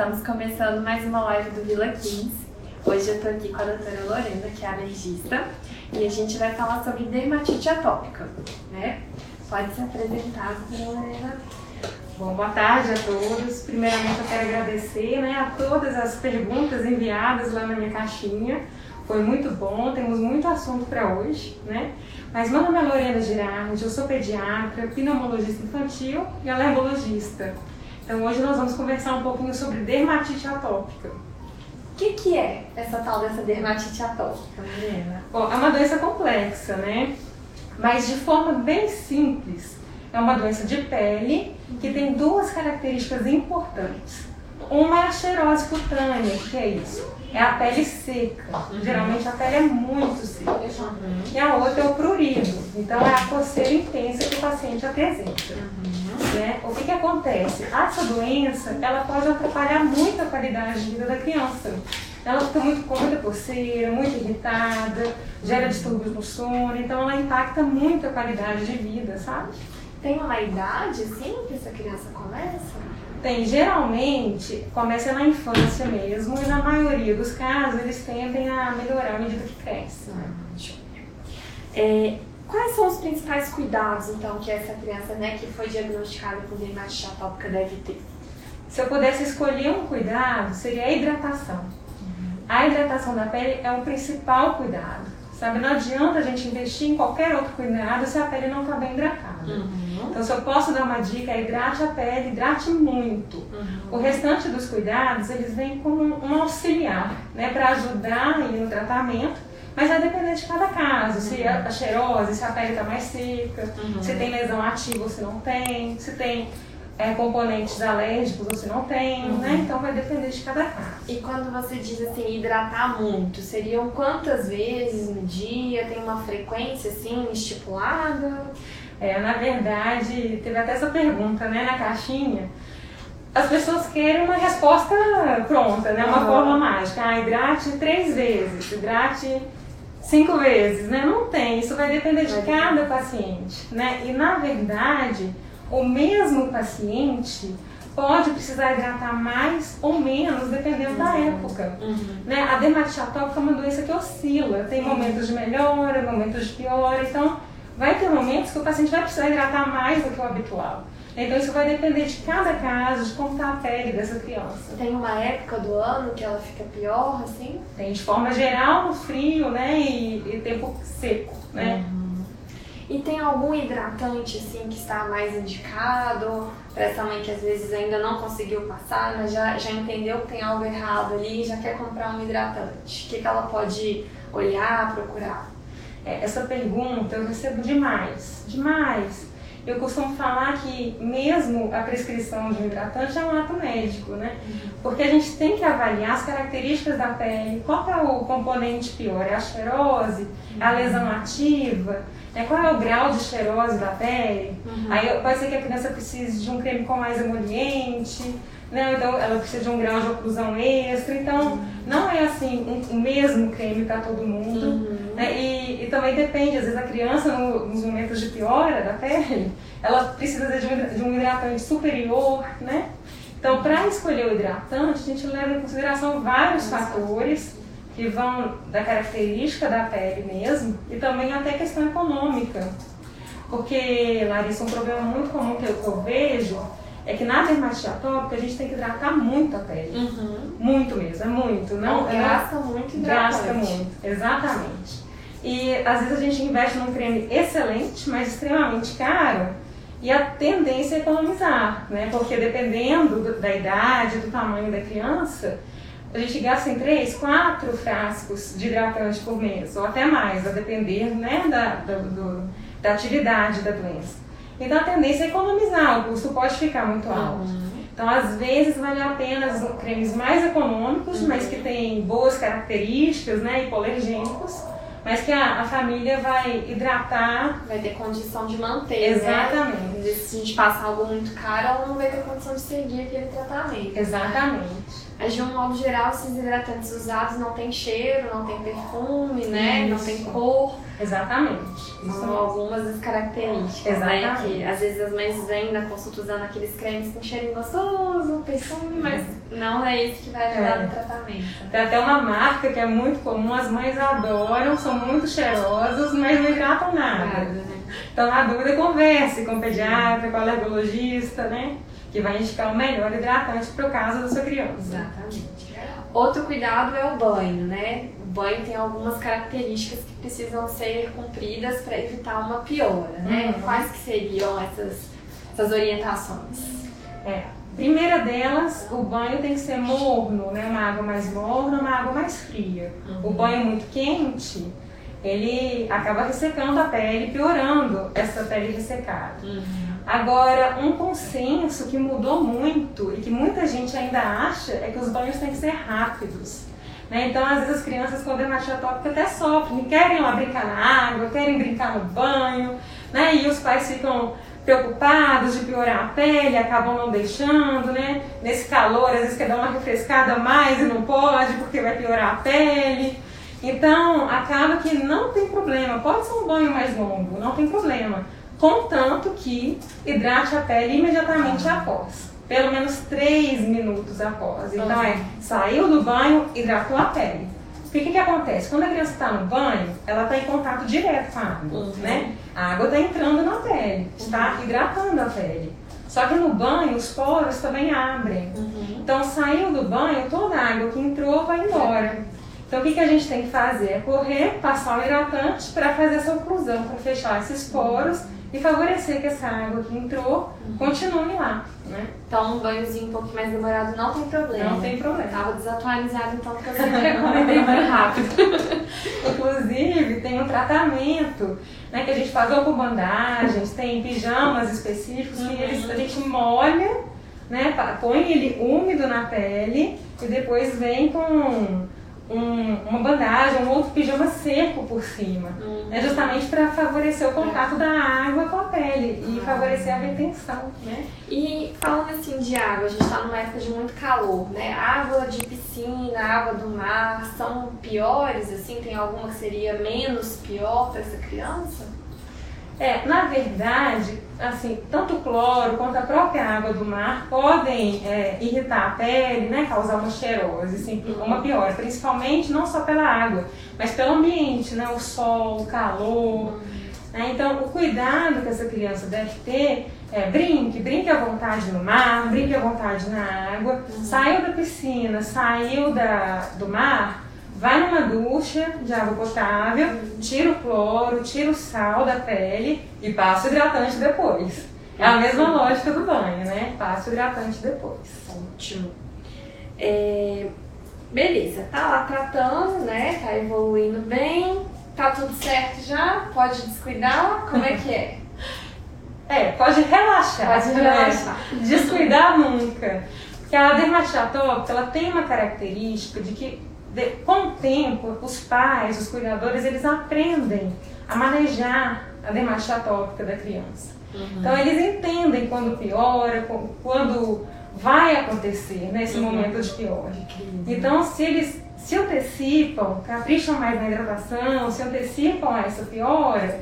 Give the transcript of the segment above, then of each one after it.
Estamos começando mais uma live do Vila 15. Hoje eu tô aqui com a doutora Lorena, que é alergista, e a gente vai falar sobre dermatite atópica, né? Pode se apresentar, doutora Lorena. Bom, boa tarde a todos. Primeiramente eu quero agradecer né, a todas as perguntas enviadas lá na minha caixinha. Foi muito bom, temos muito assunto para hoje, né? Mas meu nome é Lorena Girardi, eu sou pediatra, pneumologista infantil e alergologista. Então hoje nós vamos conversar um pouquinho sobre dermatite atópica. O que, que é essa tal dessa dermatite atópica, Mariana? Bom, é uma doença complexa, né? Mas de forma bem simples, é uma doença de pele que tem duas características importantes. Uma é a xerose cutânea, que é isso? É a pele seca. Uhum. Geralmente a pele é muito seca. Uhum. E a outra é o prurido. Então é a coceira intensa que o paciente apresenta. Uhum. Né? O que, que acontece? Essa doença ela pode atrapalhar muito a qualidade de vida da criança. Ela fica muito com muita coceira, muito irritada, gera distúrbios no sono, então ela impacta muito a qualidade de vida, sabe? Tem uma idade, sim, que essa criança começa? Tem, geralmente começa na infância mesmo e na maioria dos casos eles tendem a melhorar à medida que crescem. É, quais são os principais cuidados então que essa criança né, que foi diagnosticada com dermatite atópica deve ter? Se eu pudesse escolher um cuidado, seria a hidratação. Uhum. A hidratação da pele é o principal cuidado. Sabe, não adianta a gente investir em qualquer outro cuidado se a pele não está bem hidratada. Uhum. Então, se eu posso dar uma dica, é hidrate a pele, hidrate muito. Uhum. O restante dos cuidados, eles vêm como um auxiliar, né, para ajudar no tratamento, mas vai depender de cada caso, uhum. se a cheirose, se a pele está mais seca, uhum. se tem lesão ativa ou se não tem, se tem é, componentes alérgicos ou se não tem, uhum. né? Então vai depender de cada caso. E quando você diz assim, hidratar muito, seriam quantas vezes no dia? Tem uma frequência assim estipulada? É, na verdade, teve até essa pergunta né, na caixinha. As pessoas querem uma resposta pronta, né? Uma uhum. forma mágica. Ah, hidrate três vezes, hidrate cinco vezes, né? Não tem, isso vai depender de cada paciente, né? E na verdade o mesmo paciente pode precisar hidratar mais ou menos, dependendo uhum. da época. Uhum. Né? A dermatite atópica é uma doença que oscila, tem momentos de melhora, momentos de piora, então vai ter momentos que o paciente vai precisar hidratar mais do que o habitual. Então isso vai depender de cada caso, de como está a pele dessa criança. Tem uma época do ano que ela fica pior, assim? Tem de forma geral no frio, né? E, e tempo seco, né? Uhum. E tem algum hidratante assim que está mais indicado para essa mãe que às vezes ainda não conseguiu passar, mas já, já entendeu que tem algo errado ali e já quer comprar um hidratante? O que, que ela pode olhar, procurar? É, essa pergunta eu recebo demais, demais. Eu costumo falar que mesmo a prescrição de um hidratante é um ato médico, né? Uhum. Porque a gente tem que avaliar as características da pele, qual é o componente pior, é a xerose, é a lesão ativa, é qual é o grau de xerose da pele. Uhum. Aí pode ser que a criança precise de um creme com mais emoliente, né? então ela precisa de um grau de oclusão extra. Então uhum. não é assim o um, um mesmo creme para todo mundo. Uhum. Né? E, e, também depende, às vezes a criança no, nos momentos de piora da pele, ela precisa de um, de um hidratante superior, né? Então, para escolher o hidratante, a gente leva em consideração vários fatores que vão da característica da pele mesmo e também até questão econômica. Porque, Larissa, um problema muito comum que eu, que eu vejo é que na dermatite atópica a gente tem que hidratar muito a pele. Uhum. Muito mesmo, é muito. Não, não gasta muito hidratante. Gasta muito, exatamente. E às vezes a gente investe num creme excelente, mas extremamente caro, e a tendência é economizar, né? Porque dependendo do, da idade, do tamanho da criança, a gente gasta em 3, 4 frascos de hidratante por mês, ou até mais, a depender né, da, do, do, da atividade da doença. Então a tendência é economizar, o custo pode ficar muito alto. Uhum. Então, às vezes, vale a pena cremes mais econômicos, uhum. mas que têm boas características, né, hipolergênicos, mas que a, a, família vai hidratar. Vai ter condição de manter. Né? Exatamente. Né? Se a gente passa algo muito caro, ela não vai ter condição de seguir aquele tratamento. Exatamente. Mas de um modo geral, esses hidratantes usados não tem cheiro, não tem perfume, né? Não tem cor. Exatamente. São algumas das características, Exatamente. né? Que às vezes as mães vêm na consulta usando aqueles cremes com cheirinho gostoso, perfume, mas não é isso que vai ajudar é. no tratamento. Tem até uma marca que é muito comum, as mães adoram, são muito cheirosas, mas não hidratam nada. nada né? Então, na dúvida, converse com o pediatra, com o alergologista, né? Que vai indicar o melhor hidratante para o caso da sua criança. Exatamente. Outro cuidado é o banho, né? O banho tem algumas características que precisam ser cumpridas para evitar uma piora, né? Uhum. Quais que seriam essas, essas orientações? É, primeira delas, o banho tem que ser morno, né? Uma água mais morna, uma água mais fria. Uhum. O banho muito quente, ele acaba ressecando a pele, piorando essa pele ressecada. Uhum. Agora, um consenso que mudou muito e que muita gente ainda acha é que os banhos têm que ser rápidos. Né? Então, às vezes, as crianças com dermatite atópica até sofrem, querem lá brincar na água, querem brincar no banho, né? e os pais ficam preocupados de piorar a pele, acabam não deixando, né? Nesse calor, às vezes quer dar uma refrescada a mais e não pode porque vai piorar a pele. Então, acaba que não tem problema, pode ser um banho mais longo, não tem problema contanto que hidrate a pele imediatamente após. Pelo menos 3 minutos após. Então é, saiu do banho, hidratou a pele. Porque o que, que acontece? Quando a criança está no banho, ela está em contato direto com a água, uhum. né? A água está entrando na pele, está uhum. hidratando a pele. Só que no banho os poros também abrem. Uhum. Então saiu do banho, toda a água que entrou vai embora. Então o que, que a gente tem que fazer? É correr, passar o hidratante para fazer essa oclusão, para fechar esses poros e favorecer que essa água que entrou continue lá. Né? Então, um banhozinho um pouquinho mais demorado não tem problema. Não tem problema. Tava desatualizado, então, porque eu sempre recomendei bem rápido. Inclusive, tem um tratamento né, que a gente faz ou com bandagens, tem pijamas específicos uhum. que eles, a gente molha, né, põe ele úmido na pele e depois vem com um, uma bandagem, um outro pijama seco por cima. Uhum. É justamente para favorecer o contato da água com a pele e uhum. favorecer a retenção. Né? E falando assim de água, a gente está numa época de muito calor, né? Água de piscina, água do mar são piores, assim? Tem alguma que seria menos pior para essa criança? É, na verdade, assim, tanto o cloro quanto a própria água do mar podem é, irritar a pele, né, causar uma cheirose, assim, uma piora, principalmente não só pela água, mas pelo ambiente, né, o sol, o calor. Né, então, o cuidado que essa criança deve ter é brinque, brinque à vontade no mar, brinque à vontade na água, saiu da piscina, saiu da, do mar, vai numa ducha de água potável, tira o cloro, tira o sal da pele e passa o hidratante depois. É a mesma lógica do banho, né? Passa o hidratante depois. Ótimo. É, beleza, tá lá tratando, né? Tá evoluindo bem, tá tudo certo já? Pode descuidar? Como é que é? É, pode relaxar. Pode relaxar. Descuidar nunca. Porque a dermatite atópica, ela tem uma característica de que com o tempo, os pais, os cuidadores, eles aprendem a manejar a dermatite atópica da criança. Uhum. Então, eles entendem quando piora, quando vai acontecer nesse uhum. momento de pior. Então, se eles se antecipam, capricham mais na hidratação, se antecipam a essa piora,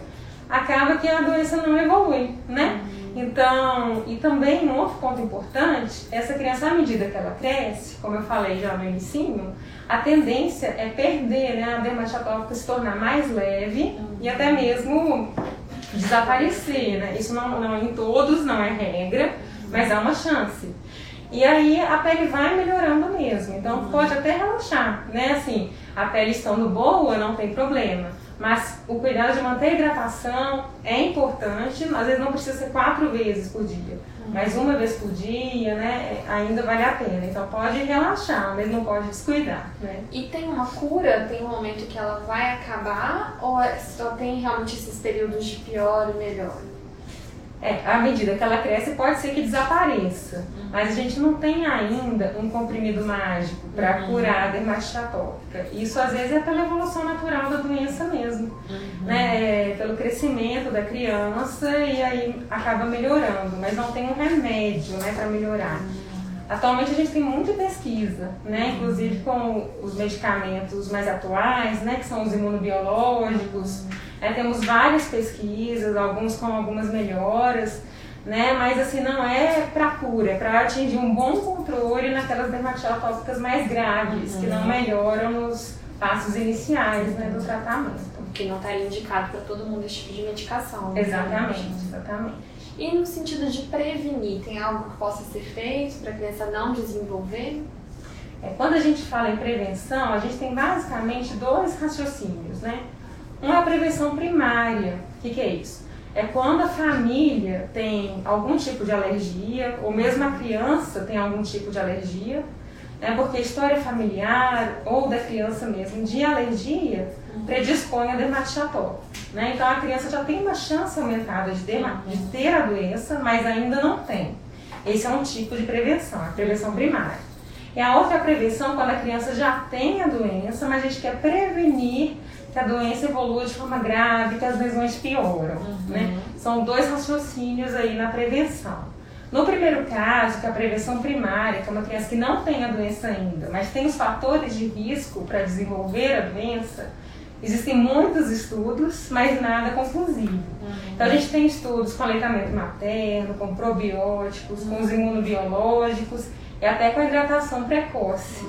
acaba que a doença não evolui, né? Então, e também um outro ponto importante, essa criança, à medida que ela cresce, como eu falei já no início, a tendência é perder, né, a dermatite atópica se tornar mais leve e até mesmo desaparecer, né? Isso não, não em todos, não é regra, mas há uma chance. E aí a pele vai melhorando mesmo, então pode até relaxar, né? Assim, a pele estando boa, não tem problema. Mas o cuidado de manter a hidratação é importante, às vezes não precisa ser quatro vezes por dia, uhum. mas uma vez por dia, né, ainda vale a pena. Então pode relaxar, mas não pode descuidar, né? E tem uma cura, tem um momento que ela vai acabar ou é só tem realmente esses períodos de pior e melhor? É, à medida que ela cresce, pode ser que desapareça. Uhum. Mas a gente não tem ainda um comprimido mágico para uhum. curar a dermatite atópica. Isso às vezes é pela evolução natural da doença mesmo. Uhum. Né? É, pelo crescimento da criança e aí acaba melhorando. Mas não tem um remédio né, para melhorar. Atualmente a gente tem muita pesquisa, né? Inclusive com os medicamentos mais atuais, né? Que são os imunobiológicos. É, temos várias pesquisas, alguns com algumas melhoras, né? Mas assim, não é para cura, é para atingir um bom controle naquelas dermatites atópicas mais graves, uhum. que não melhoram nos passos iniciais né, do tratamento. Que não está indicado para todo mundo esse tipo de medicação. Né? Exatamente, exatamente. E no sentido de prevenir, tem algo que possa ser feito para a criança não desenvolver? É, quando a gente fala em prevenção, a gente tem basicamente dois raciocínios, né? Um é a prevenção primária. O que, que é isso? É quando a família tem algum tipo de alergia, ou mesmo a criança tem algum tipo de alergia, né? porque a história familiar ou da criança mesmo de alergia predispõe a dermatite atópica. Né? Então a criança já tem uma chance aumentada de, de ter a doença, mas ainda não tem. Esse é um tipo de prevenção, a prevenção primária. E a outra prevenção quando a criança já tem a doença, mas a gente quer prevenir que a doença evolua de forma grave, que as lesões pioram. Uhum. Né? São dois raciocínios aí na prevenção. No primeiro caso, que é a prevenção primária, que é uma criança que não tem a doença ainda, mas tem os fatores de risco para desenvolver a doença, existem muitos estudos, mas nada conclusivo. Uhum. Então a gente tem estudos com aleitamento materno, com probióticos, uhum. com os imunobiológicos e até com a hidratação precoce.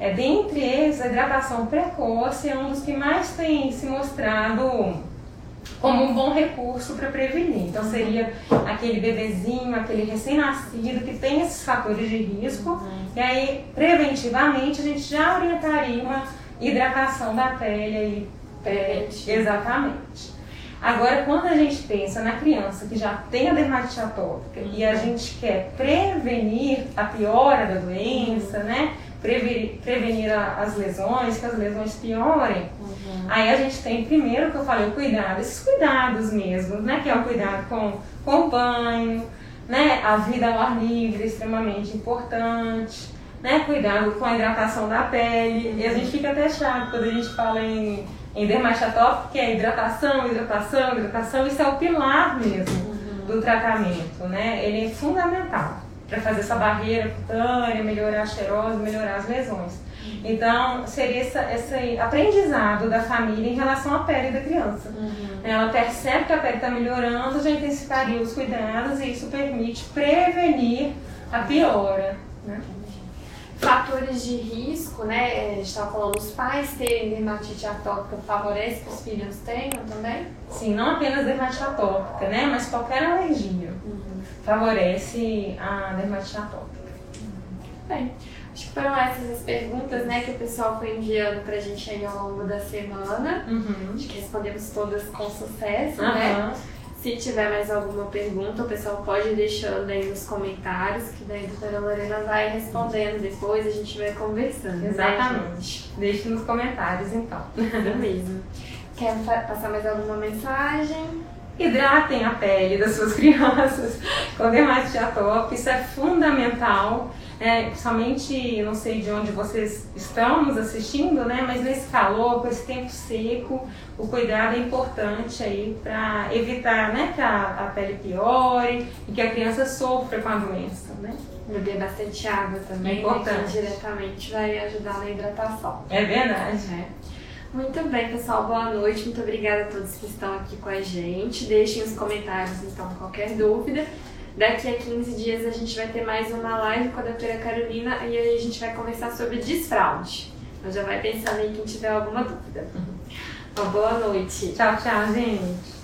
É, dentre eles, a hidratação precoce é um dos que mais tem se mostrado como um bom recurso para prevenir. Então seria aquele bebezinho, aquele recém-nascido que tem esses fatores de risco, uhum. e aí preventivamente a gente já orientaria uma hidratação da pele aí. É, exatamente. Agora, quando a gente pensa na criança que já tem a dermatite atópica uhum. e a gente quer prevenir a piora da doença, né? Prevenir, prevenir as lesões, que as lesões piorem, uhum. aí a gente tem primeiro que eu falei, o cuidado, esses cuidados mesmo, né? Que é o cuidado com, com o banho, né? A vida ao ar livre é extremamente importante, né? Cuidado com a hidratação da pele. Uhum. E a gente fica até chato quando a gente fala em, em dermatite atópica, que é hidratação, hidratação, hidratação, isso é o pilar mesmo uhum. do tratamento, né? Ele é fundamental para fazer essa barreira cutânea, melhorar a cheirose, melhorar as lesões. Então, seria essa, esse aprendizado da família em relação à pele da criança. Uhum. Ela percebe que a pele está melhorando, já intensificaria os cuidados e isso permite prevenir a piora. Né? Fatores de risco, né? A gente estava falando, os pais terem dermatite atópica favorece que os filhos tenham também? Sim, não apenas dermatite atópica, né? Mas qualquer alergia. Uhum favorece a dermatite atópica. Bem, acho que foram essas as perguntas né, que o pessoal foi enviando pra gente aí ao longo da semana. Uhum. Acho que respondemos todas com sucesso, uhum. né? Se tiver mais alguma pergunta, o pessoal pode ir deixando aí nos comentários, que daí a doutora Lorena vai respondendo depois, a gente vai conversando. Né, Exatamente. Né, Deixe nos comentários então. É mesmo. Quer passar mais alguma mensagem? Hidratem a pele das suas crianças com dermatite atópica, isso é fundamental. É, principalmente, não sei de onde vocês estão nos assistindo, né? Mas nesse calor, com esse tempo seco, o cuidado é importante aí para evitar, né, que a, a, pele piore e que a criança sofra com a doença, né? Beber bastante água também, é importante. Né, que diretamente vai ajudar na hidratação. É verdade. É. Muito bem, pessoal. Boa noite. Muito obrigada a todos que estão aqui com a gente. Deixem os comentários, então, qualquer dúvida. Daqui a 15 dias a gente vai ter mais uma live com a doutora Carolina e aí a gente vai conversar sobre desfraude. Então já vai pensando aí quem tiver alguma dúvida. Uma boa noite. Tchau, tchau, gente.